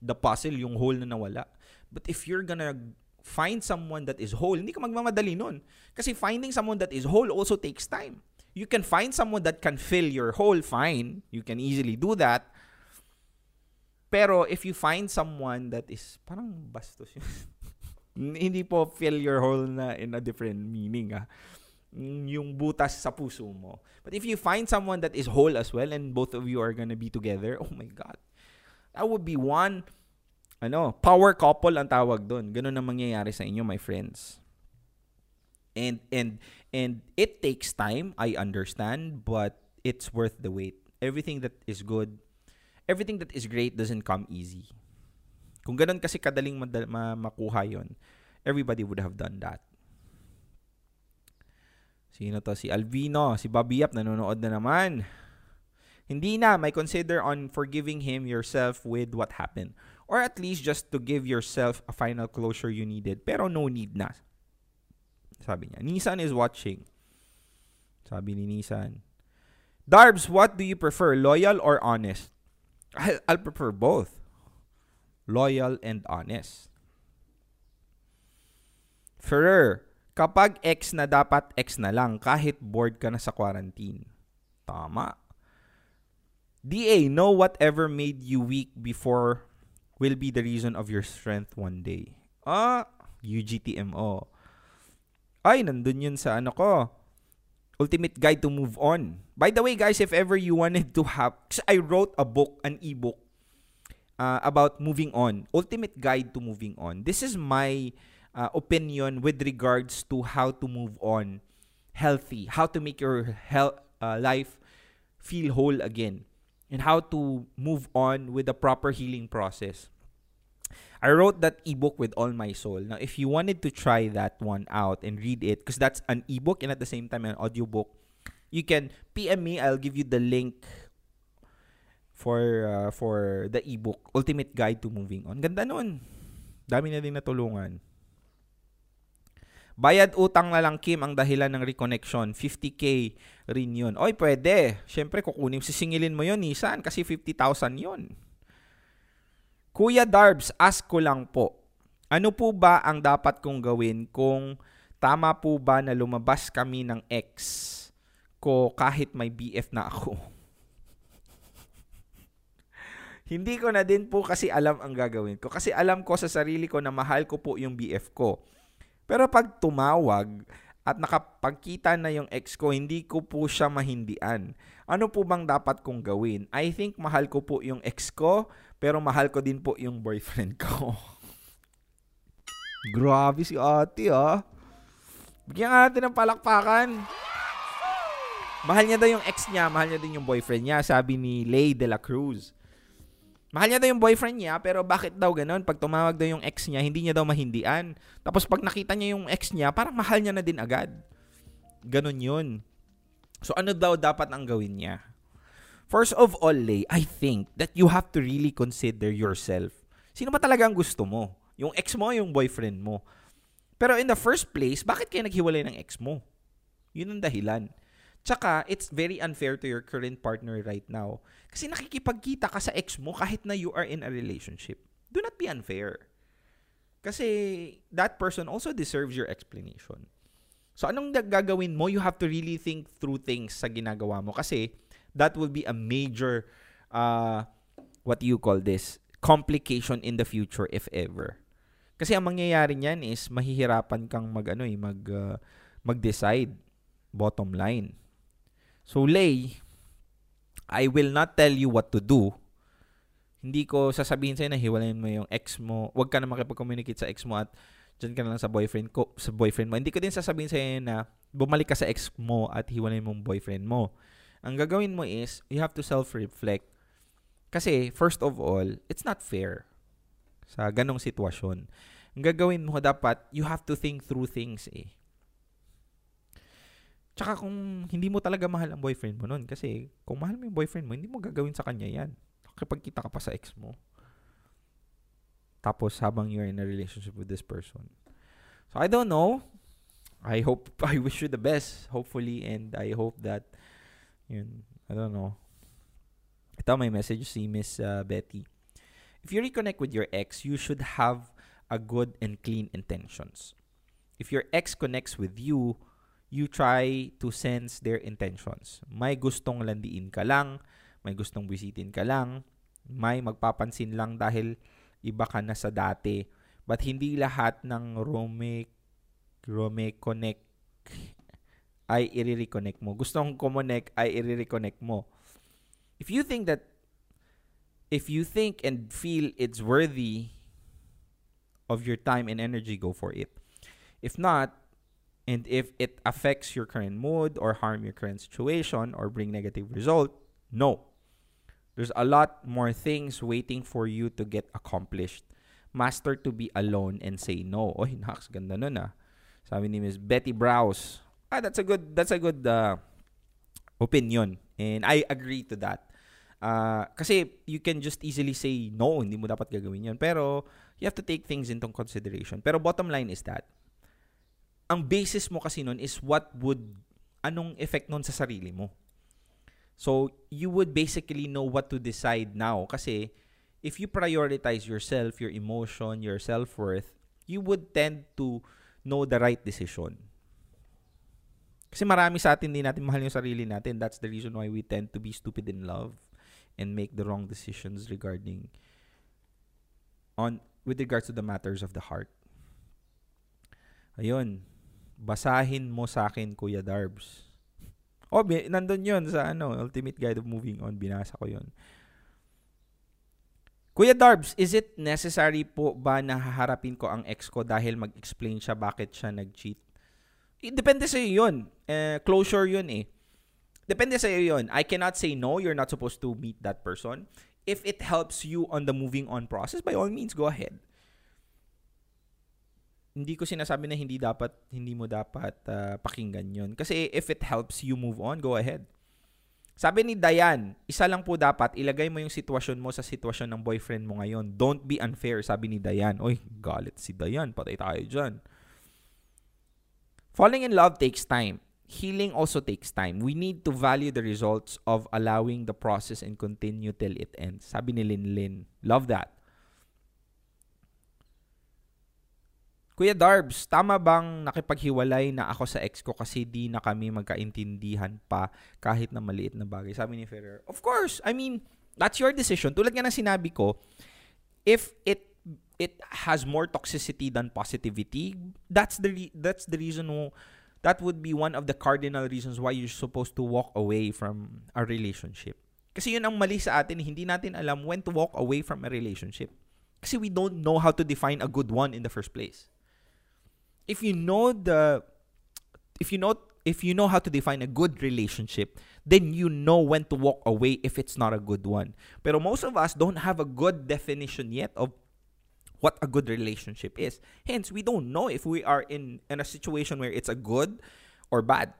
the puzzle, yung hole na nawala. But if you're gonna find someone that is whole, hindi ka magmamadali nun. Kasi finding someone that is whole also takes time. You can find someone that can fill your hole, fine. You can easily do that. Pero if you find someone that is parang bastos yun. hindi po fill your hole na in a different meaning ah. Yung butas sa puso mo. But if you find someone that is whole as well and both of you are gonna be together, oh my God. That would be one ano, power couple ang tawag doon. Ganun ang mangyayari sa inyo, my friends. And and and it takes time, I understand, but it's worth the wait. Everything that is good, everything that is great doesn't come easy. Kung ganun kasi kadaling madal- ma- makuha yon, everybody would have done that. Sino to? Si Alvino, si Bobby Yap, nanonood na naman. Hindi na, may consider on forgiving him yourself with what happened. Or at least just to give yourself a final closure you needed. Pero no need na. Sabi niya. Nissan is watching. Sabi ni Nissan. Darbs, what do you prefer? Loyal or honest? I'll, I'll prefer both. Loyal and honest. Ferrer, kapag ex na dapat ex na lang kahit bored ka na sa quarantine. Tama. DA, know whatever made you weak before will be the reason of your strength one day. Ah, UGTMO. Ay, nandun yun sa ano ko. Ultimate Guide to Move On. By the way, guys, if ever you wanted to have... I wrote a book, an ebook, uh, about moving on. Ultimate Guide to Moving On. This is my uh, opinion with regards to how to move on healthy. How to make your health, uh, life feel whole again. And how to move on with the proper healing process. I wrote that ebook with all my soul. Now, if you wanted to try that one out and read it, because that's an ebook and at the same time an audiobook, you can PM me. I'll give you the link for uh, for the ebook, Ultimate Guide to Moving On. Ganda nun. Dami na din natulungan. Bayad utang na lang, Kim, ang dahilan ng reconnection. 50k rin yun. Oy, pwede. Siyempre, kukunin, sisingilin mo yun, Nissan, kasi 50,000 yun. Kuya Darbs, ask ko lang po. Ano po ba ang dapat kong gawin kung tama po ba na lumabas kami ng ex ko kahit may BF na ako? Hindi ko na din po kasi alam ang gagawin ko. Kasi alam ko sa sarili ko na mahal ko po yung BF ko. Pero pag tumawag at nakapagkita na yung ex ko, hindi ko po siya mahindian. Ano po bang dapat kong gawin? I think mahal ko po yung ex ko, pero mahal ko din po yung boyfriend ko. Grabe si ate ah. Bigyan natin ng palakpakan. Mahal niya daw yung ex niya, mahal niya din yung boyfriend niya, sabi ni Lay de la Cruz. Mahal niya daw yung boyfriend niya, pero bakit daw ganun? Pag tumawag daw yung ex niya, hindi niya daw mahindian. Tapos pag nakita niya yung ex niya, parang mahal niya na din agad. Ganun yun. So ano daw dapat ang gawin niya? First of all, Lay, I think that you have to really consider yourself. Sino ba talaga ang gusto mo? Yung ex mo, yung boyfriend mo. Pero in the first place, bakit kayo naghiwalay ng ex mo? Yun ang dahilan. Tsaka, it's very unfair to your current partner right now. Kasi nakikipagkita ka sa ex mo kahit na you are in a relationship. Do not be unfair. Kasi that person also deserves your explanation. So anong gagawin mo? You have to really think through things sa ginagawa mo. Kasi that will be a major, uh, what you call this? Complication in the future if ever. Kasi ang mangyayari niyan is mahihirapan kang mag ano eh, mag uh, mag-decide bottom line. So Lay, I will not tell you what to do, Hindi ko sasabihin sa'yo na hiwalayin mo yung ex mo. Huwag ka na makipag-communicate sa ex mo at dyan ka na lang sa boyfriend ko, sa boyfriend mo. Hindi ko din sasabihin sa'yo na bumalik ka sa ex mo at hiwalayin mong boyfriend mo. Ang gagawin mo is, you have to self-reflect. Kasi, first of all, it's not fair sa ganong sitwasyon. Ang gagawin mo dapat, you have to think through things eh. Tsaka kung hindi mo talaga mahal ang boyfriend mo nun, kasi kung mahal mo yung boyfriend mo, hindi mo gagawin sa kanya yan. Kapag kita ka pa sa ex mo. Tapos habang you're in a relationship with this person. So I don't know. I hope, I wish you the best, hopefully, and I hope that, yun, I don't know. Ito may message si Miss uh, Betty. If you reconnect with your ex, you should have a good and clean intentions. If your ex connects with you, you try to sense their intentions. May gustong landiin ka lang, may gustong bisitin ka lang, may magpapansin lang dahil iba ka na sa dati. But hindi lahat ng rome, rome connect ay i-reconnect mo. Gustong kumonek ay i-reconnect mo. If you think that if you think and feel it's worthy of your time and energy, go for it. If not, and if it affects your current mood or harm your current situation or bring negative result, no. There's a lot more things waiting for you to get accomplished. Master to be alone and say no. Oy, naks, ganda nun ah. Sabi ni Miss Betty Browse. Ah, that's a good that's a good uh, opinion. And I agree to that. Uh, kasi you can just easily say no, hindi mo dapat gagawin 'yon. Pero you have to take things into consideration. Pero bottom line is that ang basis mo kasi nun is what would anong effect nun sa sarili mo. So, you would basically know what to decide now kasi if you prioritize yourself, your emotion, your self-worth, you would tend to know the right decision. Kasi marami sa atin din natin mahal yung sarili natin. That's the reason why we tend to be stupid in love and make the wrong decisions regarding on with regards to the matters of the heart. Ayun. Basahin mo sa akin, Kuya Darbs. Oh, bi- nandun yun sa ano, Ultimate Guide of Moving On. Binasa ko yun. Kuya Darbs, is it necessary po ba na haharapin ko ang ex ko dahil mag-explain siya bakit siya nag-cheat? Eh, Depende sa iyo yun. Eh, closure yun eh. Depende sa iyo yun. I cannot say no, you're not supposed to meet that person. If it helps you on the moving on process, by all means, go ahead. Hindi ko sinasabi na hindi dapat, hindi mo dapat ah, pakinggan yun. Kasi if it helps you move on, go ahead. Sabi ni Dayan, isa lang po dapat, ilagay mo yung sitwasyon mo sa sitwasyon ng boyfriend mo ngayon. Don't be unfair, sabi ni Dayan. Oy, galit si Dayan. Patay tayo dyan. Falling in love takes time. Healing also takes time. We need to value the results of allowing the process and continue till it ends. Sabi ni Linlin. Love that. Kuya Darbs, tama bang nakipaghiwalay na ako sa ex ko kasi di na kami magkaintindihan pa kahit na maliit na bagay? Sabi ni Ferrer. Of course, I mean, that's your decision. Tulad nga ng sinabi ko, if it it has more toxicity than positivity, that's the re- that's the reason wo- that would be one of the cardinal reasons why you're supposed to walk away from a relationship. Kasi yun ang mali sa atin, hindi natin alam when to walk away from a relationship. Kasi we don't know how to define a good one in the first place. If you know the if you know if you know how to define a good relationship, then you know when to walk away if it's not a good one. Pero most of us don't have a good definition yet of what a good relationship is. Hence, we don't know if we are in, in a situation where it's a good or bad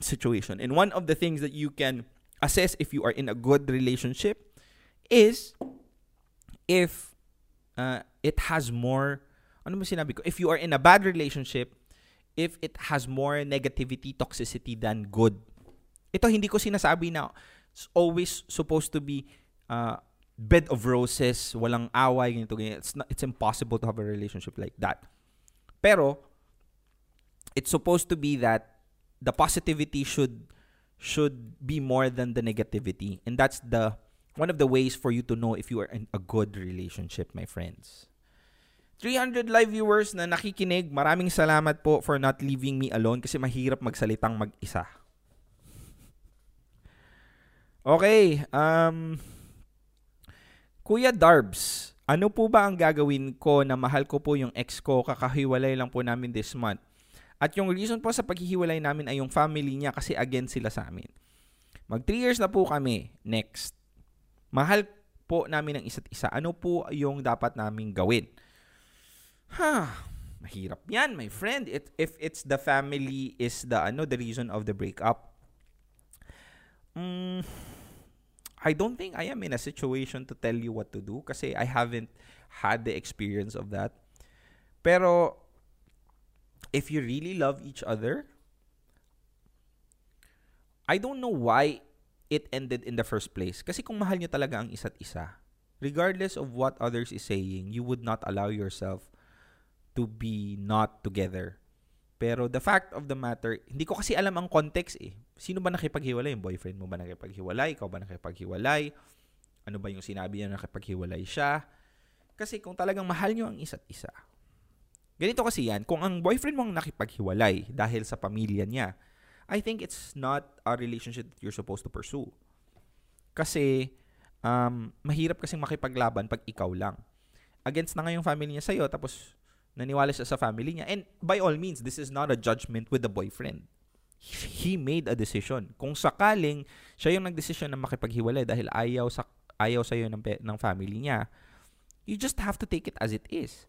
situation. And one of the things that you can assess if you are in a good relationship is if uh, it has more, ano mo sinabi ko? If you are in a bad relationship, if it has more negativity, toxicity than good. Ito, hindi ko sinasabi na it's always supposed to be uh, bed of roses, walang away, ganito, ganyan. It's, not, it's impossible to have a relationship like that. Pero, it's supposed to be that the positivity should should be more than the negativity. And that's the one of the ways for you to know if you are in a good relationship, my friends. 300 live viewers na nakikinig, maraming salamat po for not leaving me alone kasi mahirap magsalitang mag-isa. Okay, um Kuya Darbs, ano po ba ang gagawin ko na mahal ko po yung ex ko, kakahiwalay lang po namin this month. At yung reason po sa paghihiwalay namin ay yung family niya kasi against sila sa amin. Mag 3 years na po kami. Next. Mahal po namin ang isa't isa. Ano po yung dapat naming gawin? Ha, mahirap yan, my friend. It, if it's the family is the ano the reason of the breakup. Mm, I don't think I am in a situation to tell you what to do kasi I haven't had the experience of that. Pero if you really love each other, I don't know why it ended in the first place. Kasi kung mahal nyo talaga ang isa't isa, regardless of what others is saying, you would not allow yourself to be not together. Pero the fact of the matter, hindi ko kasi alam ang context eh. Sino ba nakipaghiwalay? Yung boyfriend mo ba nakipaghiwalay? Ikaw ba nakipaghiwalay? Ano ba yung sinabi niya nakipaghiwalay siya? Kasi kung talagang mahal nyo ang isa't isa. Ganito kasi yan, kung ang boyfriend mo ang nakipaghiwalay dahil sa pamilya niya, I think it's not a relationship that you're supposed to pursue. Kasi um, mahirap kasing makipaglaban pag ikaw lang. Against na nga yung family niya sa'yo, tapos naniwala siya sa family niya. And by all means, this is not a judgment with the boyfriend. He made a decision. Kung sakaling siya yung nagdesisyon na makipaghiwalay dahil ayaw sa ayaw sa iyo ng, ng family niya, you just have to take it as it is.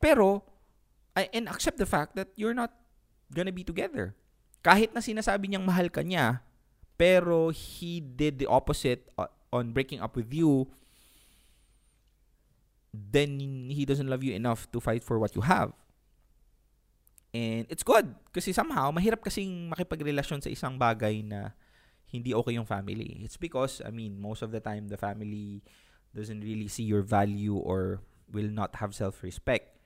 Pero I, and accept the fact that you're not gonna be together. Kahit na sinasabi niyang mahal ka niya, pero he did the opposite uh, on breaking up with you, then he doesn't love you enough to fight for what you have. And it's good kasi somehow mahirap kasing makipagrelasyon sa isang bagay na hindi okay yung family. It's because I mean most of the time the family doesn't really see your value or will not have self-respect.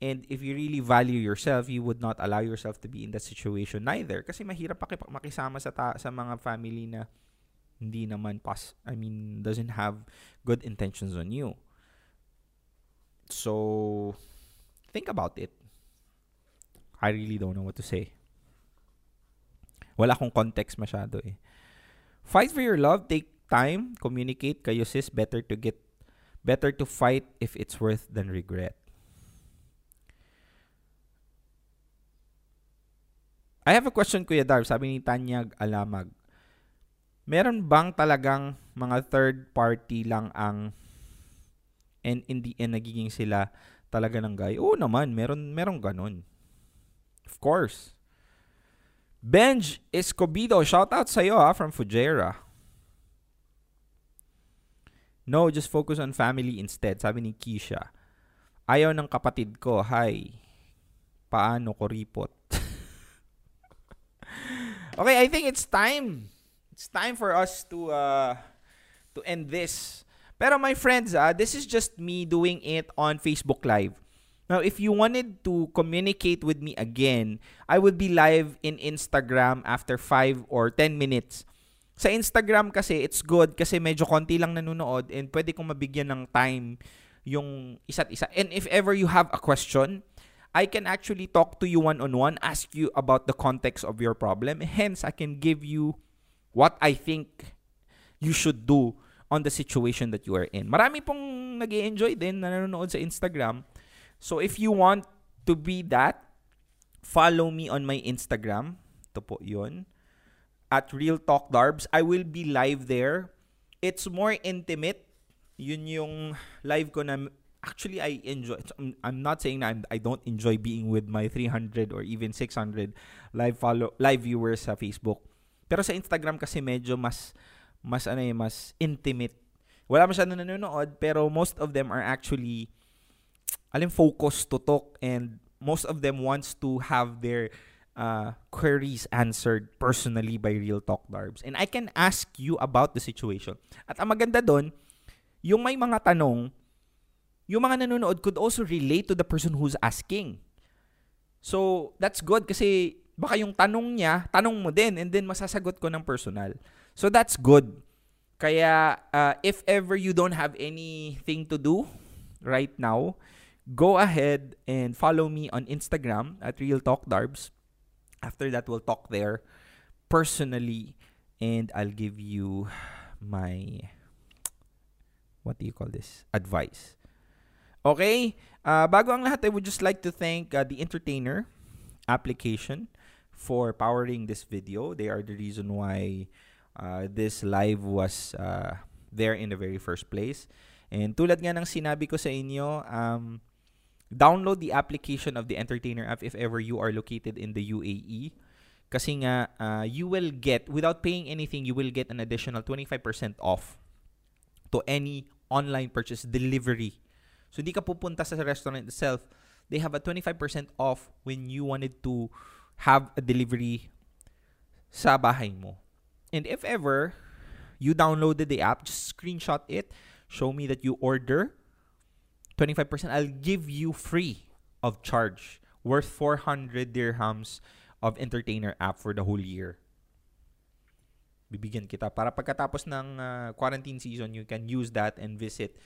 And if you really value yourself, you would not allow yourself to be in that situation neither kasi mahirap pakip- makisama sa ta- sa mga family na hindi naman pas I mean doesn't have good intentions on you. So, think about it. I really don't know what to say. Wala akong context masyado eh. Fight for your love, take time, communicate kayo sis, better to get better to fight if it's worth than regret. I have a question Kuya Darv, sabi ni Tanyag Alamag. Meron bang talagang mga third party lang ang and in the end nagiging sila talaga ng guy. Oo naman, meron meron ganun. Of course. Benj Escobido, shout out sa iyo ha from Fujera. No, just focus on family instead, sabi ni Kisha. Ayaw ng kapatid ko, hi. Paano ko ripot? okay, I think it's time. It's time for us to uh to end this. Pero my friends, ah, this is just me doing it on Facebook Live. Now, if you wanted to communicate with me again, I would be live in Instagram after 5 or 10 minutes. Sa Instagram kasi, it's good kasi medyo konti lang nanonood and pwede kong mabigyan ng time yung isa't isa. And if ever you have a question, I can actually talk to you one-on-one, ask you about the context of your problem. Hence, I can give you what I think you should do on the situation that you are in. Marami pong nag enjoy din na nanonood sa Instagram. So if you want to be that, follow me on my Instagram. Ito po yun. At Real Talk Darbs. I will be live there. It's more intimate. Yun yung live ko na actually I enjoy I'm not saying na I'm, I don't enjoy being with my 300 or even 600 live follow live viewers sa Facebook. Pero sa Instagram kasi medyo mas mas ano eh, mas intimate. Wala masyado nanonood, pero most of them are actually alim focused to talk and most of them wants to have their uh, queries answered personally by Real Talk Darbs. And I can ask you about the situation. At ang maganda doon, yung may mga tanong, yung mga nanonood could also relate to the person who's asking. So, that's good kasi baka yung tanong niya, tanong mo din and then masasagot ko ng personal. So that's good. Kaya uh, if ever you don't have anything to do right now, go ahead and follow me on Instagram at Real Talk Darbs. After that, we'll talk there personally and I'll give you my what do you call this? Advice. Okay? Uh, bago ang lahat, I would just like to thank uh, the Entertainer application for powering this video. They are the reason why uh, this live was uh, there in the very first place. And tulad nga ng sinabi ko sa inyo, um, download the application of the Entertainer app if ever you are located in the UAE. Kasi nga, uh, you will get, without paying anything, you will get an additional 25% off to any online purchase delivery. So, hindi ka pupunta sa restaurant itself. They have a 25% off when you wanted to have a delivery sa bahay mo. And if ever you downloaded the app, just screenshot it, show me that you order. 25%, I'll give you free of charge. Worth 400 dirhams of entertainer app for the whole year. Bibigyan kita. Para pagkatapos ng uh, quarantine season, you can use that and visit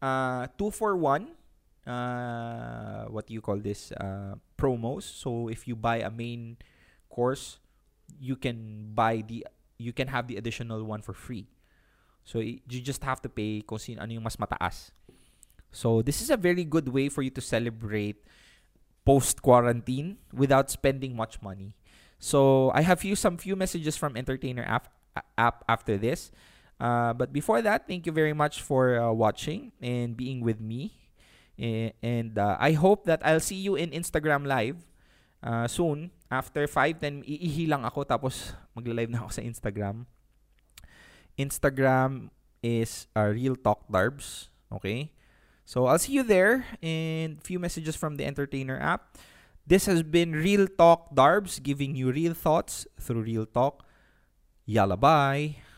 uh, 2 for 1 uh, what do you call this uh, promos. So if you buy a main course you can buy the you can have the additional one for free. So you just have to pay kung sino ano yung mas mataas. So this is a very good way for you to celebrate post quarantine without spending much money. So i have few some few messages from entertainer app app after this. Uh, but before that thank you very much for uh, watching and being with me. And uh, I hope that I'll see you in Instagram live uh, soon after 5 10 iihi lang ako tapos magla-live na ako sa Instagram. Instagram is uh, Real Talk Darbs okay? So I'll see you there and few messages from the Entertainer app. This has been Real Talk Darbs giving you real thoughts through real talk. Yalla bye